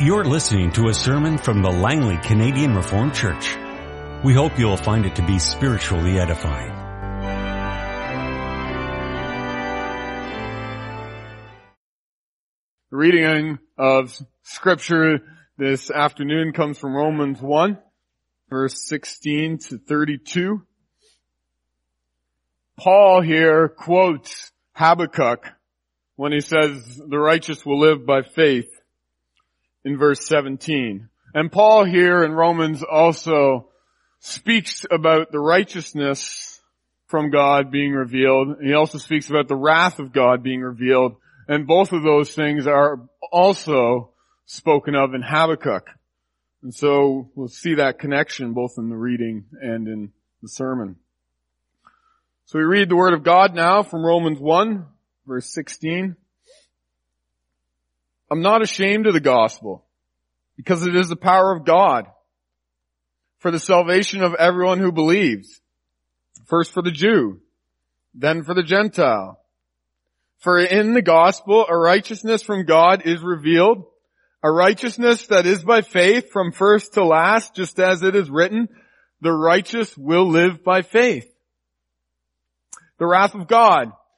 You're listening to a sermon from the Langley Canadian Reformed Church. We hope you'll find it to be spiritually edifying. The reading of scripture this afternoon comes from Romans 1, verse 16 to 32. Paul here quotes Habakkuk when he says, the righteous will live by faith in verse 17. And Paul here in Romans also speaks about the righteousness from God being revealed. He also speaks about the wrath of God being revealed. And both of those things are also spoken of in Habakkuk. And so we'll see that connection both in the reading and in the sermon. So we read the word of God now from Romans 1 verse 16. I'm not ashamed of the gospel because it is the power of God for the salvation of everyone who believes. First for the Jew, then for the Gentile. For in the gospel a righteousness from God is revealed, a righteousness that is by faith from first to last, just as it is written, the righteous will live by faith. The wrath of God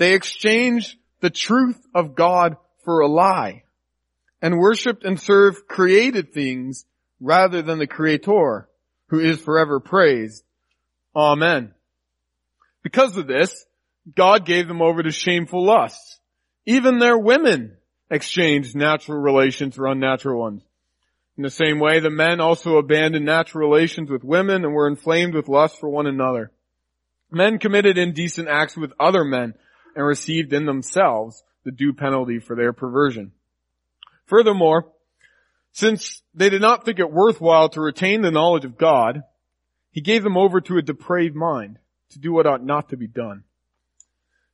they exchanged the truth of God for a lie and worshiped and served created things rather than the creator who is forever praised. Amen. Because of this, God gave them over to shameful lusts. Even their women exchanged natural relations for unnatural ones. In the same way, the men also abandoned natural relations with women and were inflamed with lust for one another. Men committed indecent acts with other men and received in themselves the due penalty for their perversion. Furthermore, since they did not think it worthwhile to retain the knowledge of God, he gave them over to a depraved mind to do what ought not to be done.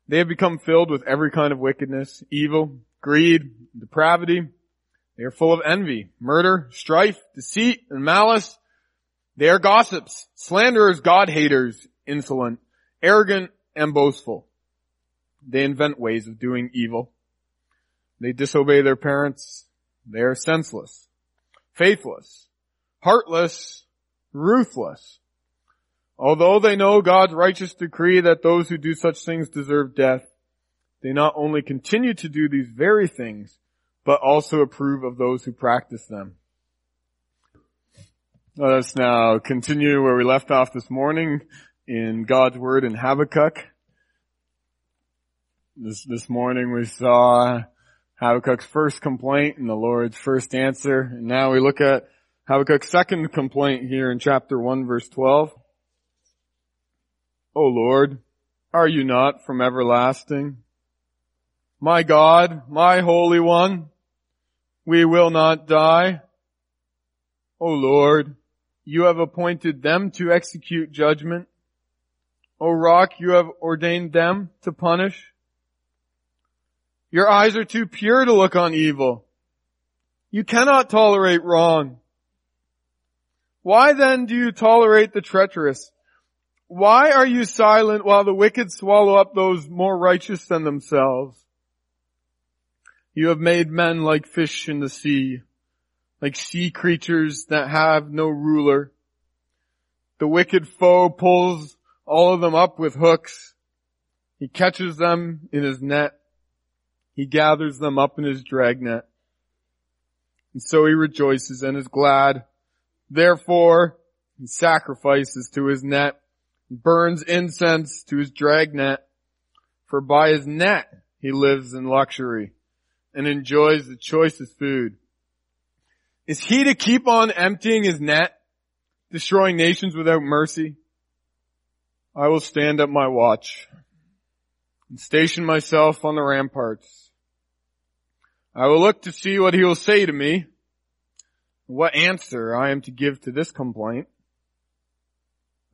They have become filled with every kind of wickedness, evil, greed, depravity. They are full of envy, murder, strife, deceit, and malice. They are gossips, slanderers, God haters, insolent, arrogant, and boastful. They invent ways of doing evil. They disobey their parents. They are senseless, faithless, heartless, ruthless. Although they know God's righteous decree that those who do such things deserve death, they not only continue to do these very things, but also approve of those who practice them. Let us now continue where we left off this morning in God's Word in Habakkuk. This, this morning we saw Habakkuk's first complaint and the Lord's first answer. And now we look at Habakkuk's second complaint here in chapter 1 verse 12. O Lord, are you not from everlasting? My God, my Holy One, we will not die. O Lord, you have appointed them to execute judgment. O Rock, you have ordained them to punish. Your eyes are too pure to look on evil. You cannot tolerate wrong. Why then do you tolerate the treacherous? Why are you silent while the wicked swallow up those more righteous than themselves? You have made men like fish in the sea, like sea creatures that have no ruler. The wicked foe pulls all of them up with hooks. He catches them in his net. He gathers them up in his dragnet. And so he rejoices and is glad. Therefore, he sacrifices to his net, burns incense to his dragnet, for by his net he lives in luxury and enjoys the choicest food. Is he to keep on emptying his net, destroying nations without mercy? I will stand at my watch and station myself on the ramparts. I will look to see what he will say to me, what answer I am to give to this complaint.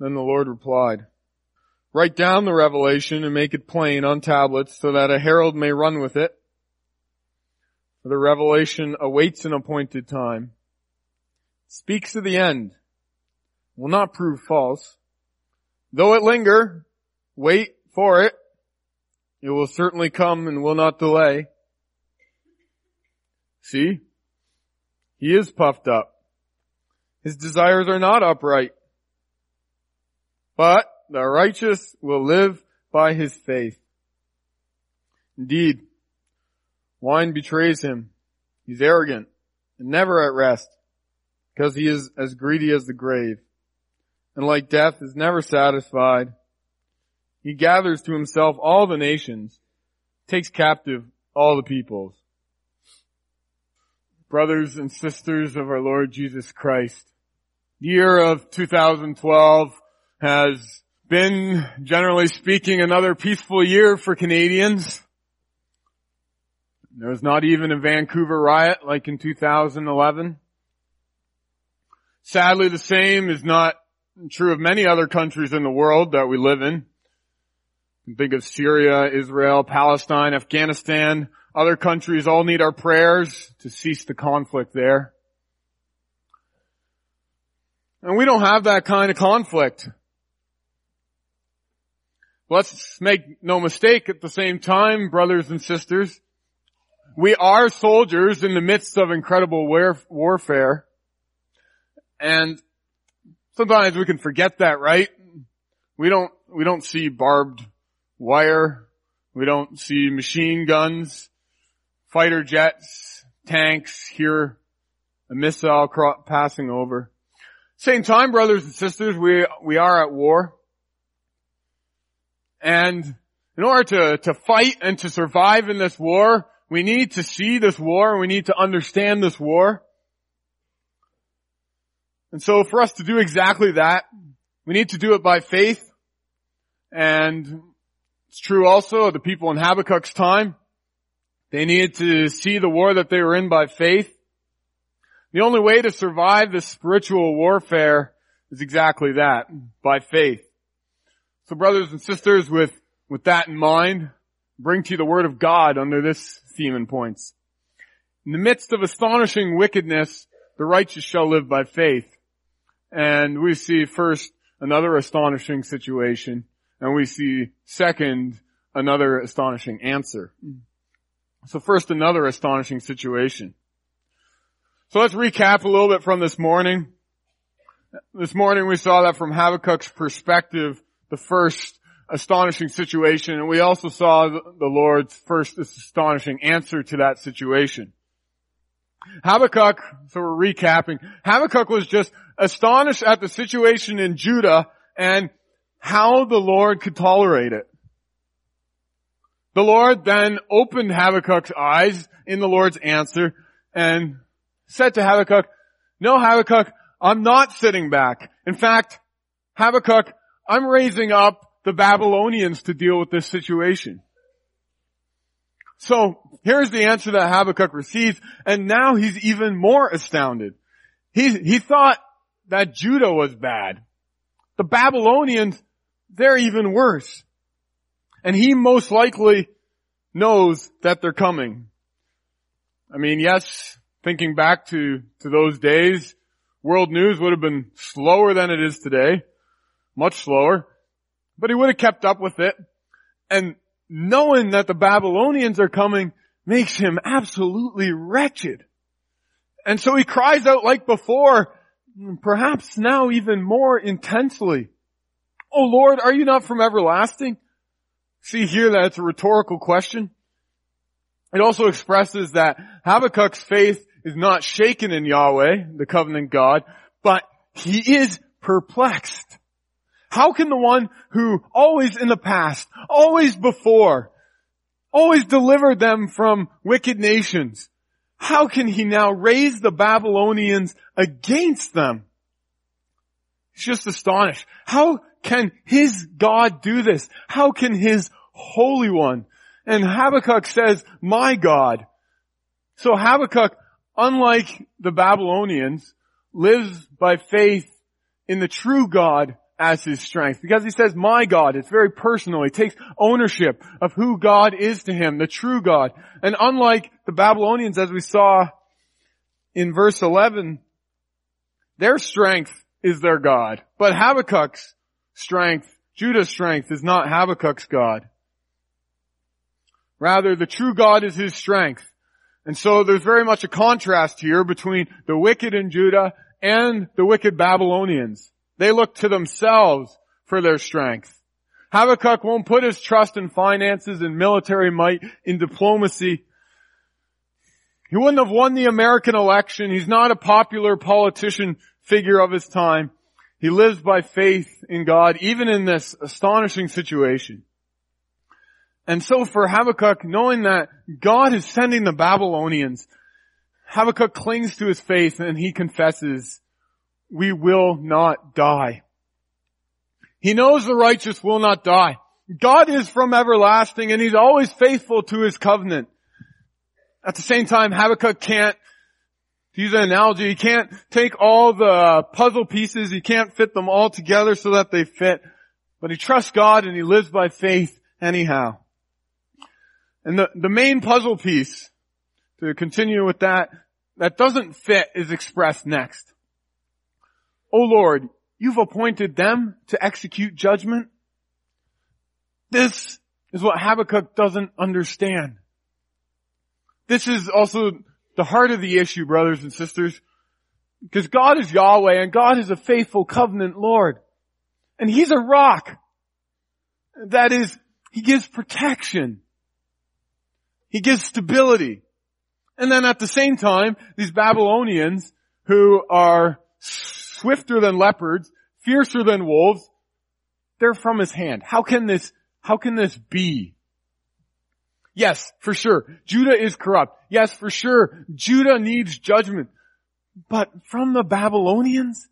Then the Lord replied, write down the revelation and make it plain on tablets so that a herald may run with it. For the revelation awaits an appointed time. Speaks of the end. Will not prove false. Though it linger, wait for it. It will certainly come and will not delay. See? He is puffed up. His desires are not upright. But the righteous will live by his faith. Indeed, wine betrays him. He's arrogant and never at rest because he is as greedy as the grave and like death is never satisfied. He gathers to himself all the nations, takes captive all the peoples. Brothers and sisters of our Lord Jesus Christ, the year of 2012 has been, generally speaking, another peaceful year for Canadians. There was not even a Vancouver riot like in 2011. Sadly, the same is not true of many other countries in the world that we live in. Think of Syria, Israel, Palestine, Afghanistan. Other countries all need our prayers to cease the conflict there. And we don't have that kind of conflict. Let's make no mistake at the same time, brothers and sisters. We are soldiers in the midst of incredible warfare. And sometimes we can forget that, right? We don't, we don't see barbed wire. We don't see machine guns, fighter jets, tanks, hear a missile passing over. Same time, brothers and sisters, we, we are at war. And in order to, to fight and to survive in this war, we need to see this war, and we need to understand this war. And so for us to do exactly that, we need to do it by faith. And it's true also of the people in Habakkuk's time. They needed to see the war that they were in by faith. The only way to survive this spiritual warfare is exactly that, by faith. So brothers and sisters, with, with that in mind, bring to you the word of God under this theme and points. In the midst of astonishing wickedness, the righteous shall live by faith. And we see first another astonishing situation, and we see second another astonishing answer. So first another astonishing situation. So let's recap a little bit from this morning. This morning we saw that from Habakkuk's perspective, the first astonishing situation, and we also saw the Lord's first astonishing answer to that situation. Habakkuk, so we're recapping, Habakkuk was just astonished at the situation in Judah and how the Lord could tolerate it. The Lord then opened Habakkuk's eyes in the Lord's answer and said to Habakkuk, no Habakkuk, I'm not sitting back. In fact, Habakkuk, I'm raising up the Babylonians to deal with this situation. So here's the answer that Habakkuk receives, and now he's even more astounded. He, he thought that Judah was bad. The Babylonians, they're even worse. And he most likely knows that they're coming. I mean, yes, thinking back to, to those days, world news would have been slower than it is today. Much slower. But he would have kept up with it. And knowing that the Babylonians are coming makes him absolutely wretched. And so he cries out like before, perhaps now even more intensely. Oh Lord, are you not from everlasting? See here that it's a rhetorical question. It also expresses that Habakkuk's faith is not shaken in Yahweh, the covenant God, but he is perplexed. How can the one who always in the past, always before, always delivered them from wicked nations, how can he now raise the Babylonians against them? Just astonished. How can his God do this? How can his Holy One? And Habakkuk says, my God. So Habakkuk, unlike the Babylonians, lives by faith in the true God as his strength. Because he says, my God, it's very personal. He takes ownership of who God is to him, the true God. And unlike the Babylonians, as we saw in verse 11, their strength is their God. But Habakkuk's strength, Judah's strength is not Habakkuk's God. Rather, the true God is his strength. And so there's very much a contrast here between the wicked in Judah and the wicked Babylonians. They look to themselves for their strength. Habakkuk won't put his trust in finances and military might, in diplomacy. He wouldn't have won the American election. He's not a popular politician figure of his time. He lives by faith in God, even in this astonishing situation. And so for Habakkuk, knowing that God is sending the Babylonians, Habakkuk clings to his faith and he confesses, we will not die. He knows the righteous will not die. God is from everlasting and he's always faithful to his covenant. At the same time, Habakkuk can't to use an analogy, he can't take all the puzzle pieces, he can't fit them all together so that they fit, but he trusts God and he lives by faith anyhow. And the, the main puzzle piece, to continue with that, that doesn't fit is expressed next. O Lord, you've appointed them to execute judgment. This is what Habakkuk doesn't understand. This is also the heart of the issue, brothers and sisters. Because God is Yahweh and God is a faithful covenant Lord. And He's a rock. That is, He gives protection. He gives stability. And then at the same time, these Babylonians who are swifter than leopards, fiercer than wolves, they're from His hand. How can this, how can this be? Yes, for sure. Judah is corrupt. Yes, for sure. Judah needs judgment. But from the Babylonians?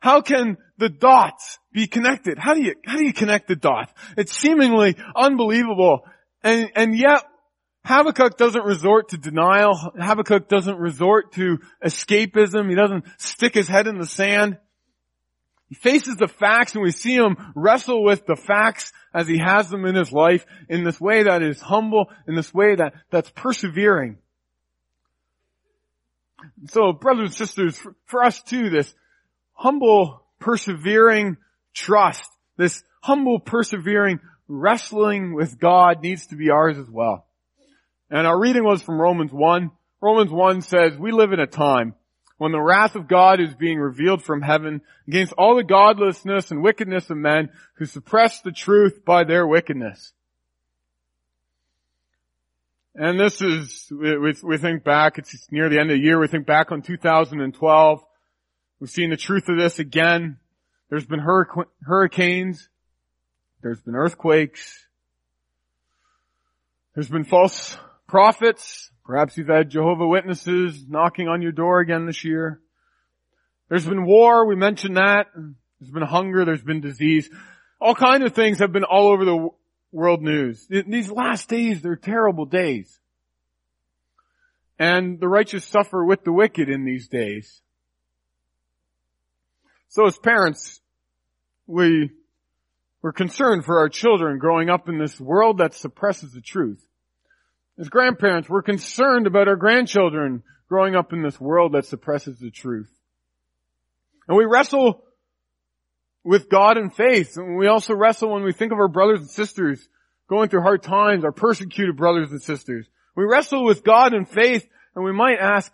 How can the dots be connected? How do you, how do you connect the dots? It's seemingly unbelievable. And, and yet, Habakkuk doesn't resort to denial. Habakkuk doesn't resort to escapism. He doesn't stick his head in the sand. He faces the facts and we see him wrestle with the facts as he has them in his life in this way that is humble, in this way that, that's persevering. So brothers and sisters, for, us too, this humble, persevering trust, this humble, persevering wrestling with God needs to be ours as well. And our reading was from Romans 1. Romans 1 says, we live in a time when the wrath of God is being revealed from heaven against all the godlessness and wickedness of men who suppress the truth by their wickedness. And this is, we, we think back, it's near the end of the year, we think back on 2012. We've seen the truth of this again. There's been hurricanes. There's been earthquakes. There's been false prophets. Perhaps you've had Jehovah Witnesses knocking on your door again this year. There's been war, we mentioned that. There's been hunger, there's been disease. All kinds of things have been all over the world news. These last days, they're terrible days. And the righteous suffer with the wicked in these days. So as parents, we, we're concerned for our children growing up in this world that suppresses the truth. As grandparents, we're concerned about our grandchildren growing up in this world that suppresses the truth. And we wrestle with God and faith. And we also wrestle when we think of our brothers and sisters going through hard times, our persecuted brothers and sisters. We wrestle with God and faith and we might ask,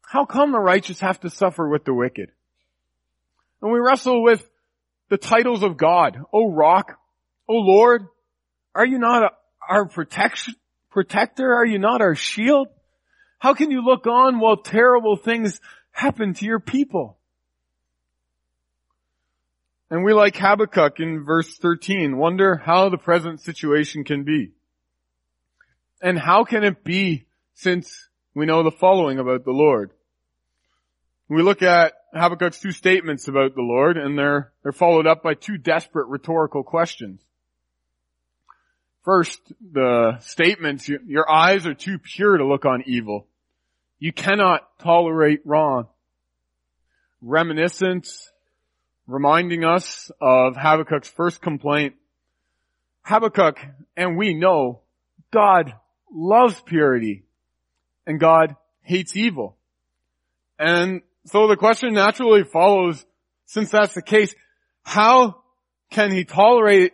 how come the righteous have to suffer with the wicked? And we wrestle with the titles of God. O rock, O Lord, are you not our protection, protector? Are you not our shield? How can you look on while terrible things happen to your people? And we like Habakkuk in verse 13, wonder how the present situation can be. And how can it be since we know the following about the Lord? We look at Habakkuk's two statements about the Lord and they're, they're followed up by two desperate rhetorical questions. First, the statements, your eyes are too pure to look on evil. You cannot tolerate wrong. Reminiscence, reminding us of Habakkuk's first complaint. Habakkuk, and we know, God loves purity and God hates evil. And so the question naturally follows, since that's the case, how can he tolerate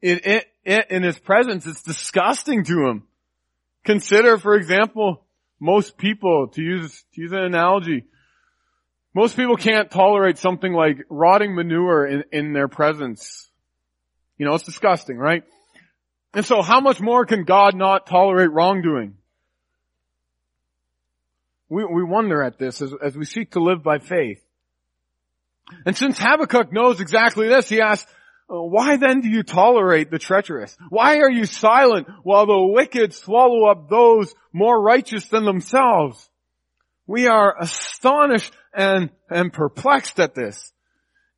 it, it, in his presence? It's disgusting to him. Consider, for example, most people, to use, to use an analogy, most people can't tolerate something like rotting manure in, in their presence. You know, it's disgusting, right? And so how much more can God not tolerate wrongdoing? We, we wonder at this as, as we seek to live by faith. And since Habakkuk knows exactly this, he asks, why then do you tolerate the treacherous? Why are you silent while the wicked swallow up those more righteous than themselves? We are astonished and, and perplexed at this.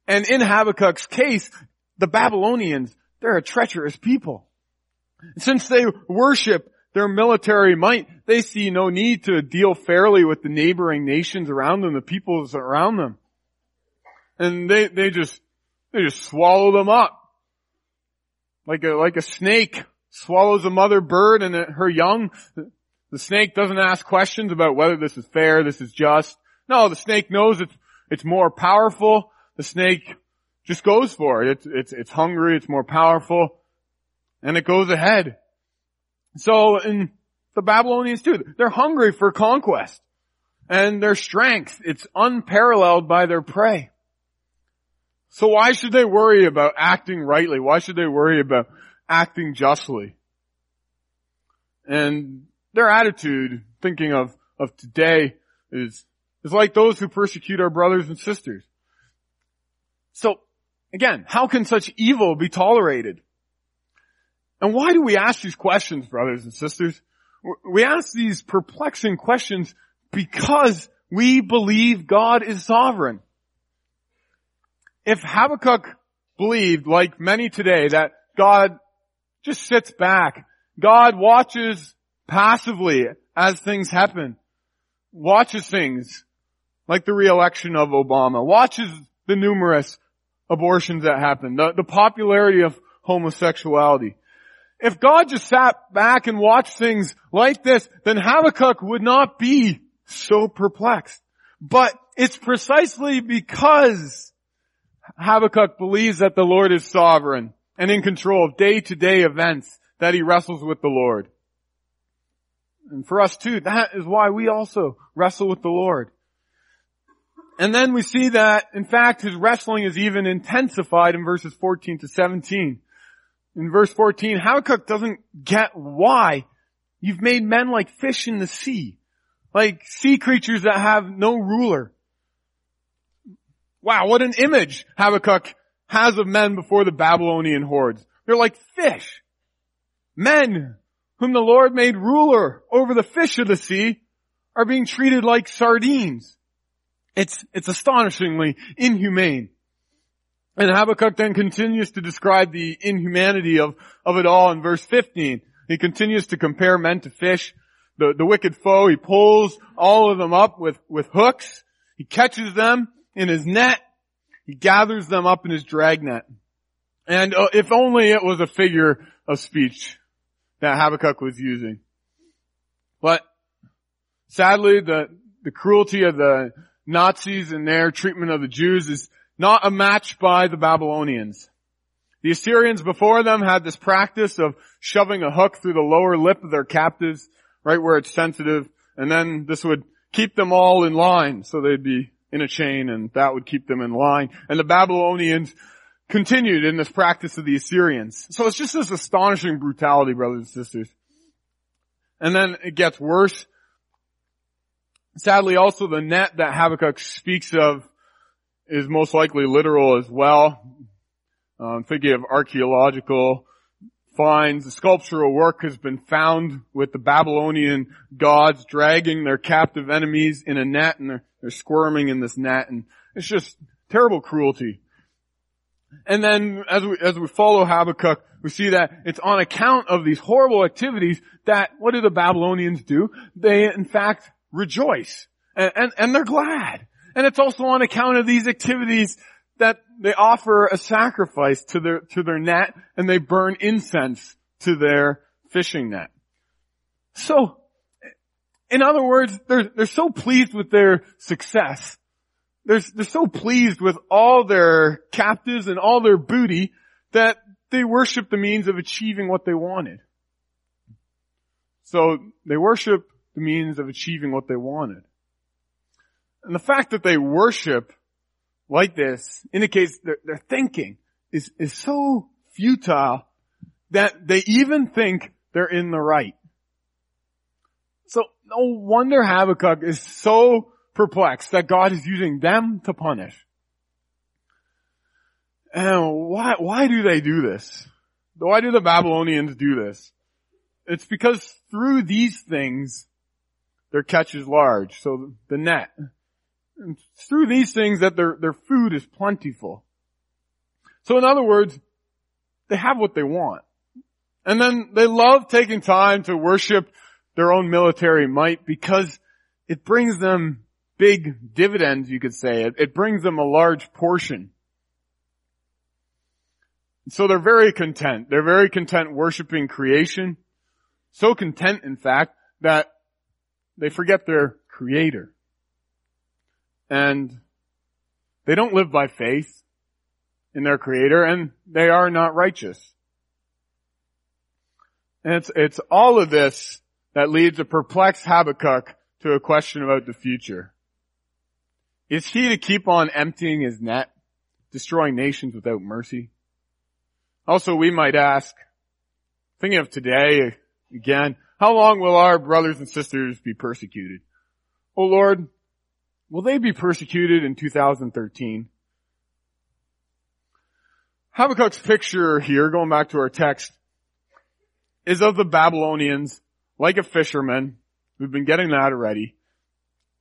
And in Habakkuk's case, the Babylonians, they're a treacherous people. Since they worship their military might, they see no need to deal fairly with the neighboring nations around them, the peoples around them. And they, they just they just swallow them up. Like a, like a snake swallows a mother bird and her young. The snake doesn't ask questions about whether this is fair, this is just. No, the snake knows it's, it's more powerful. The snake just goes for it. It's, it's, it's hungry, it's more powerful, and it goes ahead. So in the Babylonians too, they're hungry for conquest. And their strength, it's unparalleled by their prey. So why should they worry about acting rightly? Why should they worry about acting justly? And their attitude, thinking of, of today, is, is like those who persecute our brothers and sisters. So, again, how can such evil be tolerated? And why do we ask these questions, brothers and sisters? We ask these perplexing questions because we believe God is sovereign if Habakkuk believed, like many today, that God just sits back, God watches passively as things happen, watches things like the reelection of Obama, watches the numerous abortions that happen, the, the popularity of homosexuality. If God just sat back and watched things like this, then Habakkuk would not be so perplexed. But it's precisely because Habakkuk believes that the Lord is sovereign and in control of day-to-day events that he wrestles with the Lord. And for us too, that is why we also wrestle with the Lord. And then we see that, in fact, his wrestling is even intensified in verses 14 to 17. In verse 14, Habakkuk doesn't get why you've made men like fish in the sea, like sea creatures that have no ruler. Wow, what an image Habakkuk has of men before the Babylonian hordes. They're like fish. Men whom the Lord made ruler over the fish of the sea are being treated like sardines. It's, it's astonishingly inhumane. And Habakkuk then continues to describe the inhumanity of, of it all in verse 15. He continues to compare men to fish. The, the wicked foe, he pulls all of them up with, with hooks. He catches them in his net. He gathers them up in his dragnet. And uh, if only it was a figure of speech that Habakkuk was using. But sadly, the, the cruelty of the Nazis and their treatment of the Jews is not a match by the Babylonians. The Assyrians before them had this practice of shoving a hook through the lower lip of their captives, right where it's sensitive, and then this would keep them all in line so they'd be in a chain and that would keep them in line. And the Babylonians continued in this practice of the Assyrians. So it's just this astonishing brutality, brothers and sisters. And then it gets worse. Sadly, also the net that Habakkuk speaks of is most likely literal as well. Um, thinking of archaeological finds, the sculptural work has been found with the Babylonian gods dragging their captive enemies in a net and they're, they're squirming in this net and it's just terrible cruelty. And then as we, as we follow Habakkuk, we see that it's on account of these horrible activities that, what do the Babylonians do? They in fact rejoice. And, and, and they're glad. And it's also on account of these activities that they offer a sacrifice to their, to their net and they burn incense to their fishing net. So, in other words, they're, they're so pleased with their success. They're, they're so pleased with all their captives and all their booty that they worship the means of achieving what they wanted. So they worship the means of achieving what they wanted. And the fact that they worship like this indicates that their thinking is, is so futile that they even think they're in the right. No wonder Habakkuk is so perplexed that God is using them to punish. And why, why do they do this? Why do the Babylonians do this? It's because through these things, their catch is large. So the net. And through these things that their, their food is plentiful. So in other words, they have what they want. And then they love taking time to worship their own military might because it brings them big dividends, you could say. It, it brings them a large portion. So they're very content. They're very content worshiping creation. So content, in fact, that they forget their creator. And they don't live by faith in their creator and they are not righteous. And it's, it's all of this that leads a perplexed Habakkuk to a question about the future. Is he to keep on emptying his net, destroying nations without mercy? Also, we might ask, thinking of today again, how long will our brothers and sisters be persecuted? Oh Lord, will they be persecuted in 2013? Habakkuk's picture here, going back to our text, is of the Babylonians, like a fisherman, we've been getting that already,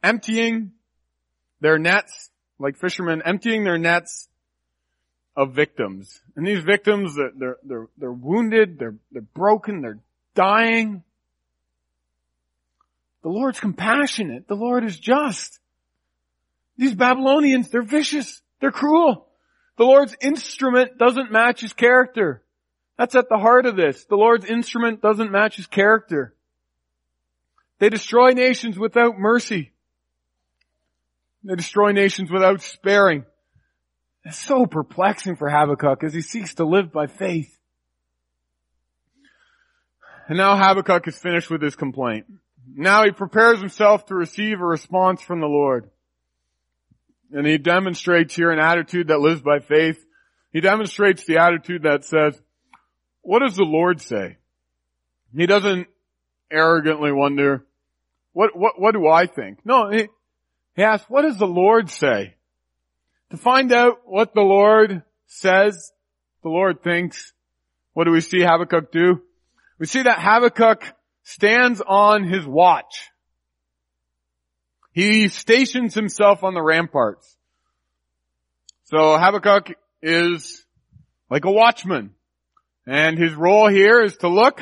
emptying their nets, like fishermen, emptying their nets of victims. And these victims, they're, they're, they're wounded, they're, they're broken, they're dying. The Lord's compassionate. The Lord is just. These Babylonians, they're vicious. They're cruel. The Lord's instrument doesn't match his character. That's at the heart of this. The Lord's instrument doesn't match his character. They destroy nations without mercy. They destroy nations without sparing. It's so perplexing for Habakkuk as he seeks to live by faith. And now Habakkuk is finished with his complaint. Now he prepares himself to receive a response from the Lord. And he demonstrates here an attitude that lives by faith. He demonstrates the attitude that says, what does the Lord say? He doesn't arrogantly wonder, what, what, what do I think? No, he, he asks, what does the Lord say? To find out what the Lord says, the Lord thinks, what do we see Habakkuk do? We see that Habakkuk stands on his watch. He stations himself on the ramparts. So Habakkuk is like a watchman. And his role here is to look.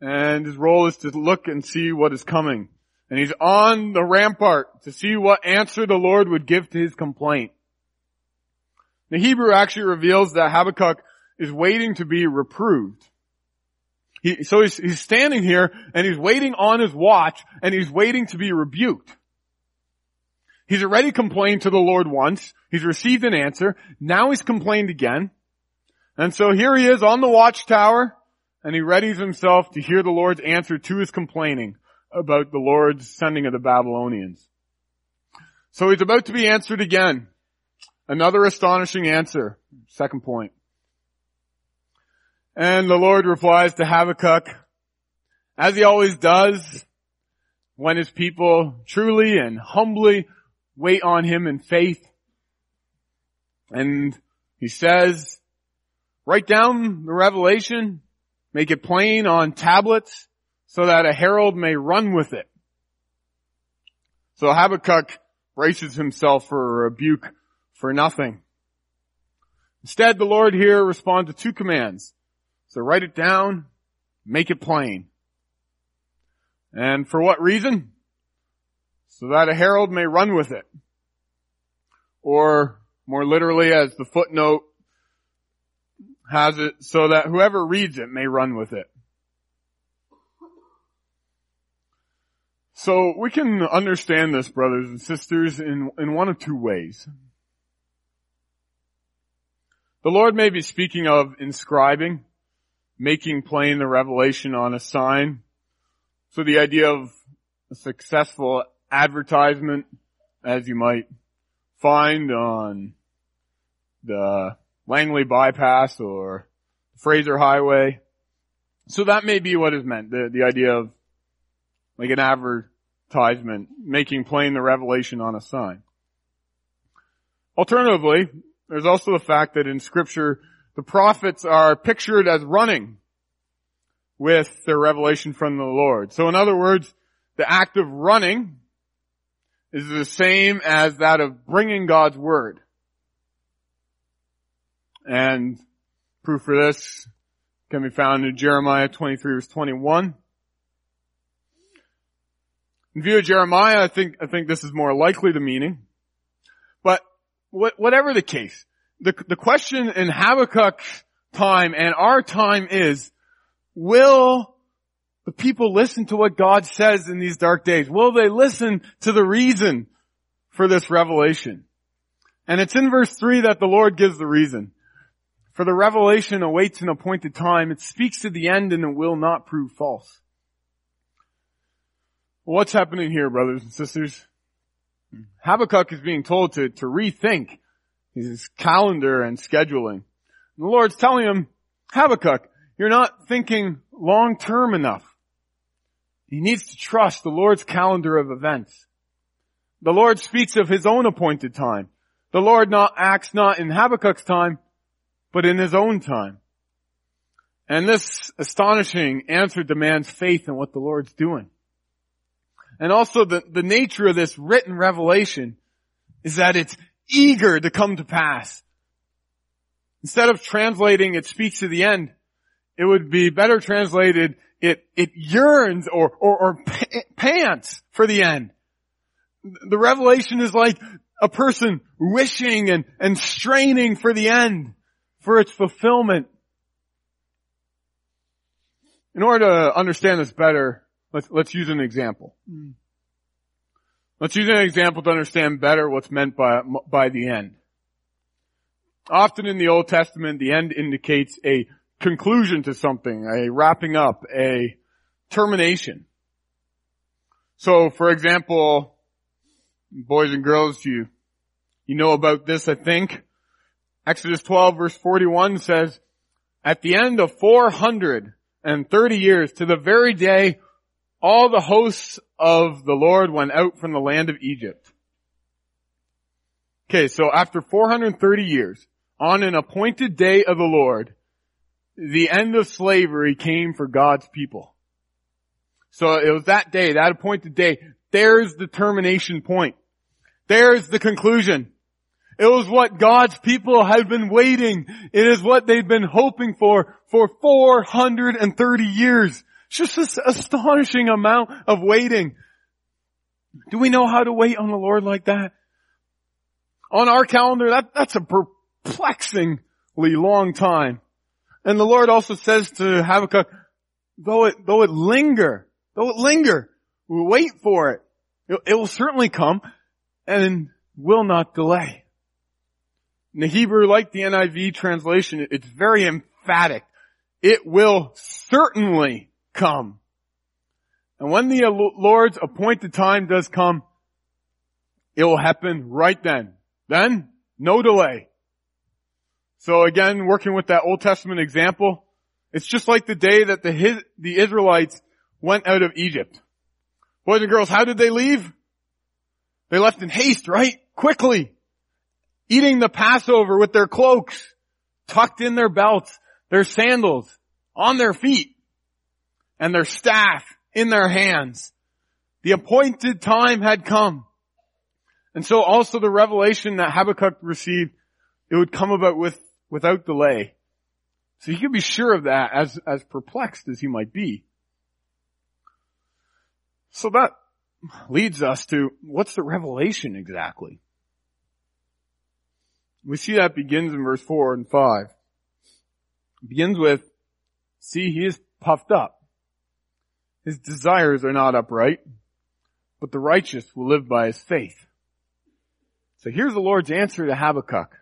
And his role is to look and see what is coming. And he's on the rampart to see what answer the Lord would give to his complaint. The Hebrew actually reveals that Habakkuk is waiting to be reproved. He, so he's, he's standing here and he's waiting on his watch and he's waiting to be rebuked. He's already complained to the Lord once. He's received an answer. Now he's complained again. And so here he is on the watchtower and he readies himself to hear the Lord's answer to his complaining about the Lord's sending of the Babylonians. So he's about to be answered again. Another astonishing answer. Second point. And the Lord replies to Habakkuk, as he always does, when his people truly and humbly wait on him in faith. And he says, write down the revelation, make it plain on tablets so that a herald may run with it. So Habakkuk braces himself for a rebuke for nothing. Instead, the Lord here responds to two commands. So write it down, make it plain. And for what reason? So that a herald may run with it. Or more literally as the footnote has it, so that whoever reads it may run with it. So we can understand this, brothers and sisters, in, in one of two ways. The Lord may be speaking of inscribing, making plain the revelation on a sign. So the idea of a successful advertisement, as you might find on the Langley bypass or Fraser Highway. So that may be what is meant, the, the idea of like an advertisement, making plain the revelation on a sign. Alternatively, there's also the fact that in scripture, the prophets are pictured as running with their revelation from the Lord. So in other words, the act of running is the same as that of bringing God's word. And proof for this can be found in Jeremiah 23 verse 21. In view of Jeremiah, I think, I think this is more likely the meaning. But what, whatever the case, the, the question in Habakkuk's time and our time is, will the people listen to what God says in these dark days? Will they listen to the reason for this revelation? And it's in verse 3 that the Lord gives the reason. For the revelation awaits an appointed time. It speaks to the end and it will not prove false. What's happening here, brothers and sisters? Habakkuk is being told to, to rethink his calendar and scheduling. And the Lord's telling him, Habakkuk, you're not thinking long term enough. He needs to trust the Lord's calendar of events. The Lord speaks of his own appointed time. The Lord not acts not in Habakkuk's time, but in his own time. And this astonishing answer demands faith in what the Lord's doing. And also the, the nature of this written revelation is that it's eager to come to pass. Instead of translating it speaks to the end, it would be better translated it, it yearns or, or, or pants for the end. The revelation is like a person wishing and, and straining for the end, for its fulfillment. In order to understand this better, Let's, let's use an example. Hmm. Let's use an example to understand better what's meant by, by the end. Often in the Old Testament, the end indicates a conclusion to something, a wrapping up, a termination. So, for example, boys and girls, you, you know about this, I think. Exodus 12 verse 41 says, at the end of 430 years, to the very day all the hosts of the Lord went out from the land of Egypt. Okay, so after 430 years, on an appointed day of the Lord, the end of slavery came for God's people. So it was that day, that appointed day. There's the termination point. There's the conclusion. It was what God's people had been waiting. It is what they'd been hoping for for 430 years. Just this astonishing amount of waiting. Do we know how to wait on the Lord like that? On our calendar, that, that's a perplexingly long time. And the Lord also says to Habakkuk, though it, though it linger, though it linger, wait for it. It, it will certainly come and will not delay. In the Hebrew, like the NIV translation, it's very emphatic. It will certainly come. And when the Lord's appointed time does come, it will happen right then. Then, no delay. So again, working with that Old Testament example, it's just like the day that the, the Israelites went out of Egypt. Boys and girls, how did they leave? They left in haste, right? Quickly. Eating the Passover with their cloaks tucked in their belts, their sandals on their feet, and their staff in their hands. The appointed time had come. And so also the revelation that Habakkuk received, it would come about with, without delay. So he could be sure of that as, as perplexed as he might be. So that leads us to what's the revelation exactly? We see that begins in verse 4 and 5. It begins with, see, he is puffed up. His desires are not upright, but the righteous will live by his faith. So here's the Lord's answer to Habakkuk.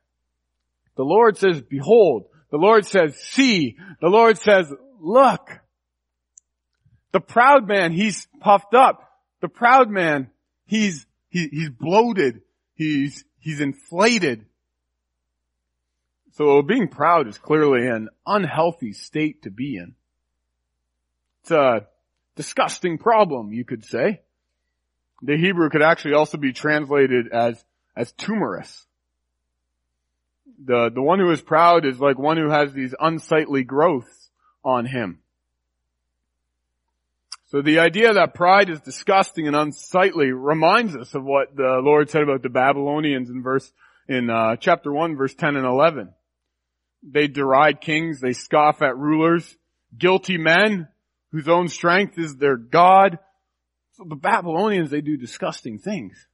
The Lord says, behold. The Lord says, see. The Lord says, look. The proud man, he's puffed up. The proud man, he's, he, he's bloated. He's, he's inflated. So being proud is clearly an unhealthy state to be in. It's a disgusting problem, you could say. The Hebrew could actually also be translated as, as tumorous. The, the one who is proud is like one who has these unsightly growths on him. So the idea that pride is disgusting and unsightly reminds us of what the Lord said about the Babylonians in verse, in uh, chapter 1 verse 10 and 11. They deride kings, they scoff at rulers, guilty men whose own strength is their God. So the Babylonians, they do disgusting things.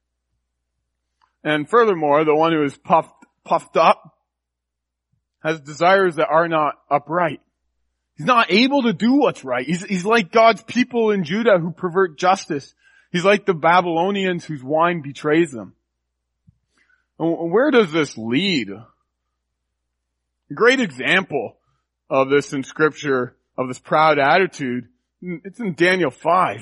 And furthermore, the one who is puffed, puffed up has desires that are not upright. He's not able to do what's right. He's, he's like God's people in Judah who pervert justice. He's like the Babylonians whose wine betrays them. Where does this lead? Great example of this in scripture, of this proud attitude, it's in Daniel 5.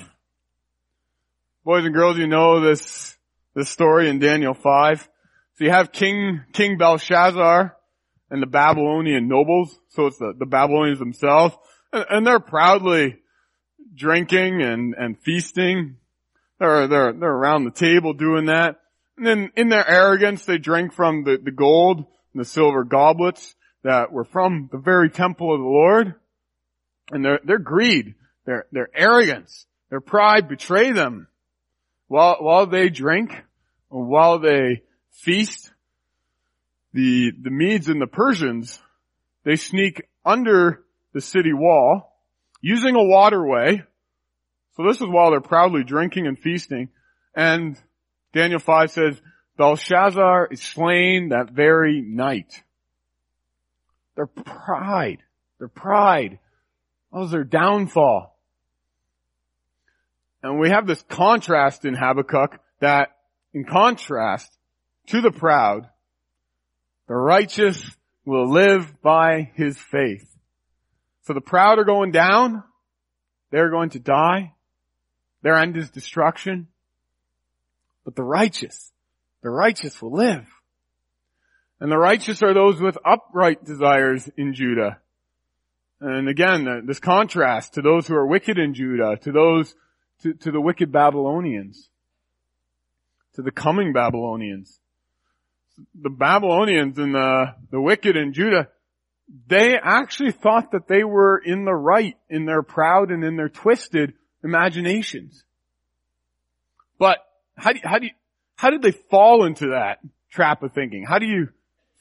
Boys and girls, you know this, this story in Daniel 5. So you have King, King Belshazzar and the Babylonian nobles. So it's the, the Babylonians themselves. And, and they're proudly drinking and, and feasting. They're, they're, they're around the table doing that. And then in their arrogance, they drink from the, the gold and the silver goblets that were from the very temple of the Lord. And their, their greed, their, their arrogance, their pride betray them. While, while they drink, or while they feast, the, the Medes and the Persians, they sneak under the city wall using a waterway. So this is while they're proudly drinking and feasting. And Daniel 5 says, Belshazzar is slain that very night. Their pride, their pride, that was their downfall. And we have this contrast in Habakkuk that in contrast to the proud, the righteous will live by his faith. So the proud are going down. They're going to die. Their end is destruction. But the righteous, the righteous will live. And the righteous are those with upright desires in Judah. And again, uh, this contrast to those who are wicked in Judah, to those, to, to the wicked Babylonians, to the coming Babylonians. The Babylonians and the, the wicked in Judah, they actually thought that they were in the right in their proud and in their twisted imaginations. But how do you, how do you, how did they fall into that trap of thinking? How do you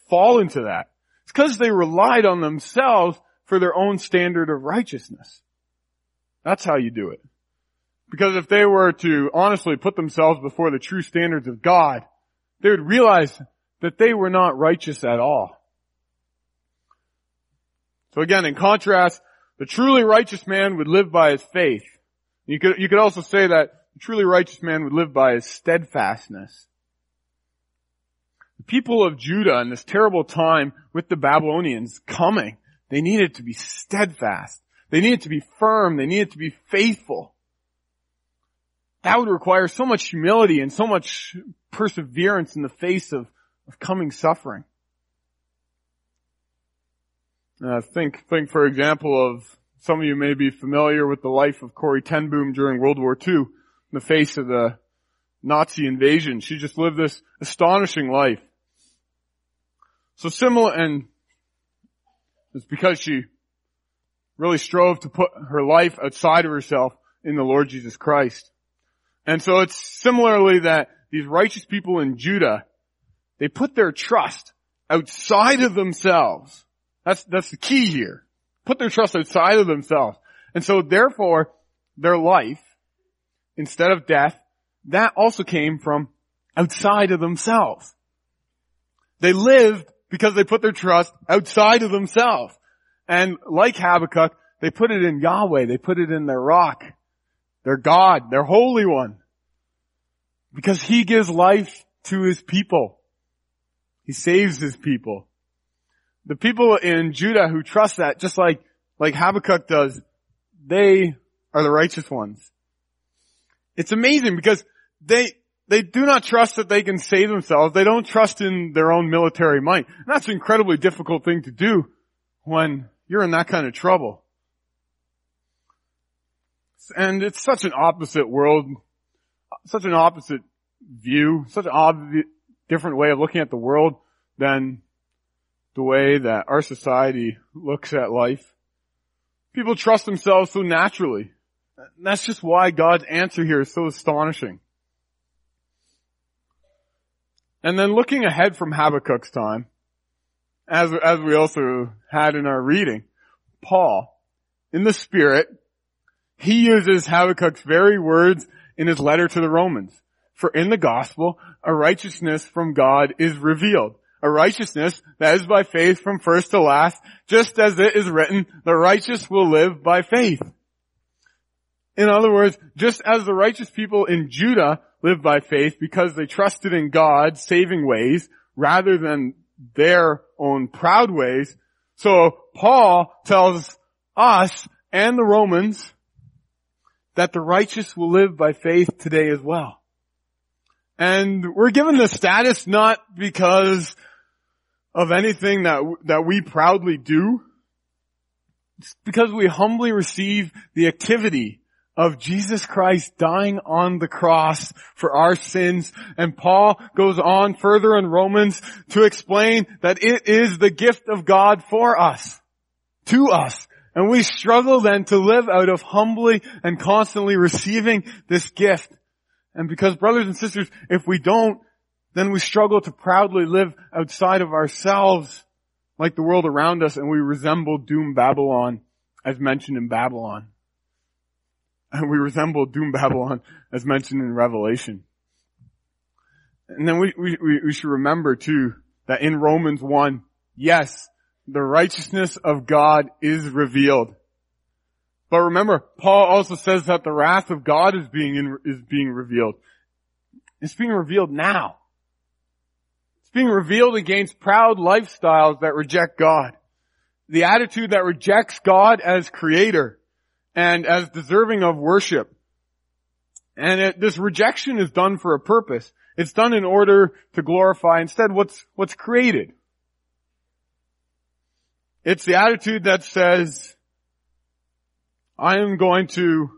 fall into that? It's because they relied on themselves for their own standard of righteousness. That's how you do it. Because if they were to honestly put themselves before the true standards of God, they would realize that they were not righteous at all. So again, in contrast, the truly righteous man would live by his faith. You could, you could also say that the truly righteous man would live by his steadfastness. The people of Judah in this terrible time with the Babylonians coming, they needed to be steadfast. They needed to be firm. They needed to be faithful. That would require so much humility and so much perseverance in the face of, of coming suffering. Uh, think, think for example of some of you may be familiar with the life of Corrie ten Boom during World War II. In the face of the Nazi invasion. She just lived this astonishing life. So similar, and it's because she really strove to put her life outside of herself in the Lord Jesus Christ. And so it's similarly that these righteous people in Judah, they put their trust outside of themselves. That's, that's the key here. Put their trust outside of themselves. And so therefore, their life, instead of death, that also came from outside of themselves. They lived because they put their trust outside of themselves. And like Habakkuk, they put it in Yahweh. They put it in their rock, their God, their Holy One. Because He gives life to His people. He saves His people. The people in Judah who trust that, just like, like Habakkuk does, they are the righteous ones. It's amazing because they, they do not trust that they can save themselves. They don't trust in their own military might. And that's an incredibly difficult thing to do when you're in that kind of trouble. And it's such an opposite world, such an opposite view, such an different way of looking at the world than the way that our society looks at life. People trust themselves so naturally. That's just why God's answer here is so astonishing. And then looking ahead from Habakkuk's time, as, as we also had in our reading, Paul, in the Spirit, he uses Habakkuk's very words in his letter to the Romans. For in the gospel, a righteousness from God is revealed. A righteousness that is by faith from first to last, just as it is written, the righteous will live by faith. In other words, just as the righteous people in Judah lived by faith because they trusted in God's saving ways rather than their own proud ways, so Paul tells us and the Romans that the righteous will live by faith today as well. And we're given this status not because of anything that, that we proudly do. It's because we humbly receive the activity of Jesus Christ dying on the cross for our sins. And Paul goes on further in Romans to explain that it is the gift of God for us, to us. And we struggle then to live out of humbly and constantly receiving this gift. And because brothers and sisters, if we don't, then we struggle to proudly live outside of ourselves like the world around us and we resemble doom Babylon as mentioned in Babylon. We resemble doom Babylon as mentioned in Revelation. And then we, we, we should remember too that in Romans 1, yes, the righteousness of God is revealed. But remember, Paul also says that the wrath of God is being, in, is being revealed. It's being revealed now. It's being revealed against proud lifestyles that reject God. The attitude that rejects God as creator and as deserving of worship. And it, this rejection is done for a purpose. It's done in order to glorify instead what's, what's created. It's the attitude that says, I am going to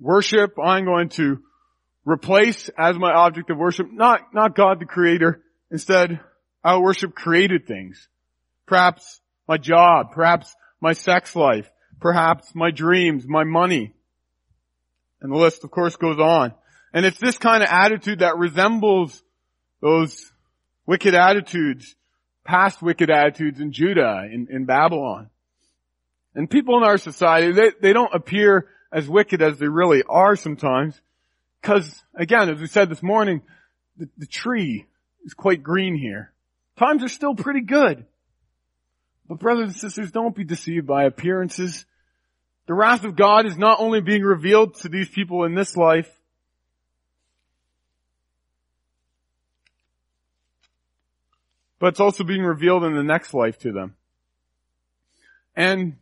worship, I'm going to replace as my object of worship, not, not God the creator. Instead, I'll worship created things. Perhaps my job, perhaps my sex life, perhaps my dreams, my money. And the list of course goes on. And it's this kind of attitude that resembles those wicked attitudes, past wicked attitudes in Judah, in, in Babylon. And people in our society, they, they don't appear as wicked as they really are sometimes. Because, again, as we said this morning, the, the tree is quite green here. Times are still pretty good. But brothers and sisters, don't be deceived by appearances. The wrath of God is not only being revealed to these people in this life, but it's also being revealed in the next life to them. And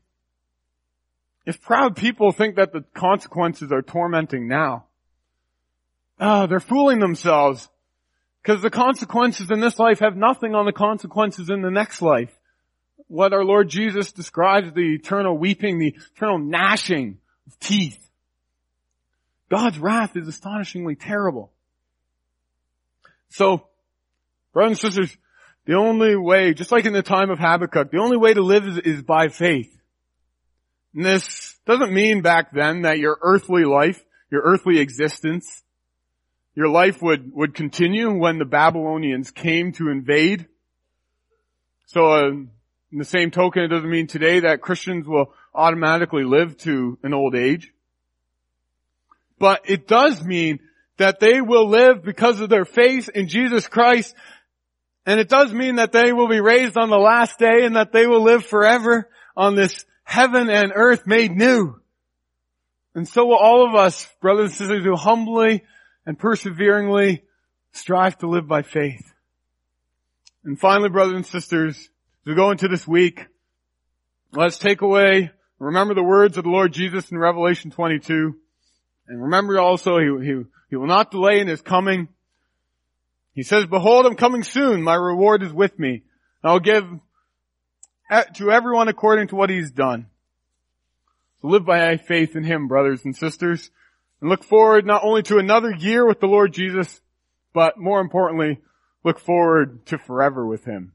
if proud people think that the consequences are tormenting now, ah, they're fooling themselves because the consequences in this life have nothing on the consequences in the next life what our Lord Jesus describes the eternal weeping, the eternal gnashing of teeth. God's wrath is astonishingly terrible. So, brothers and sisters, the only way, just like in the time of Habakkuk, the only way to live is, is by faith. And this doesn't mean back then that your earthly life, your earthly existence, your life would, would continue when the Babylonians came to invade. So uh, in the same token, it doesn't mean today that Christians will automatically live to an old age. But it does mean that they will live because of their faith in Jesus Christ. And it does mean that they will be raised on the last day and that they will live forever on this heaven and earth made new. And so will all of us, brothers and sisters, who humbly and perseveringly strive to live by faith. And finally, brothers and sisters, as we go into this week, let's take away, remember the words of the Lord Jesus in Revelation 22. And remember also, he, he, he will not delay in his coming. He says, behold, I'm coming soon. My reward is with me. I'll give to everyone according to what he's done. So live by faith in him, brothers and sisters, and look forward not only to another year with the Lord Jesus, but more importantly, look forward to forever with him.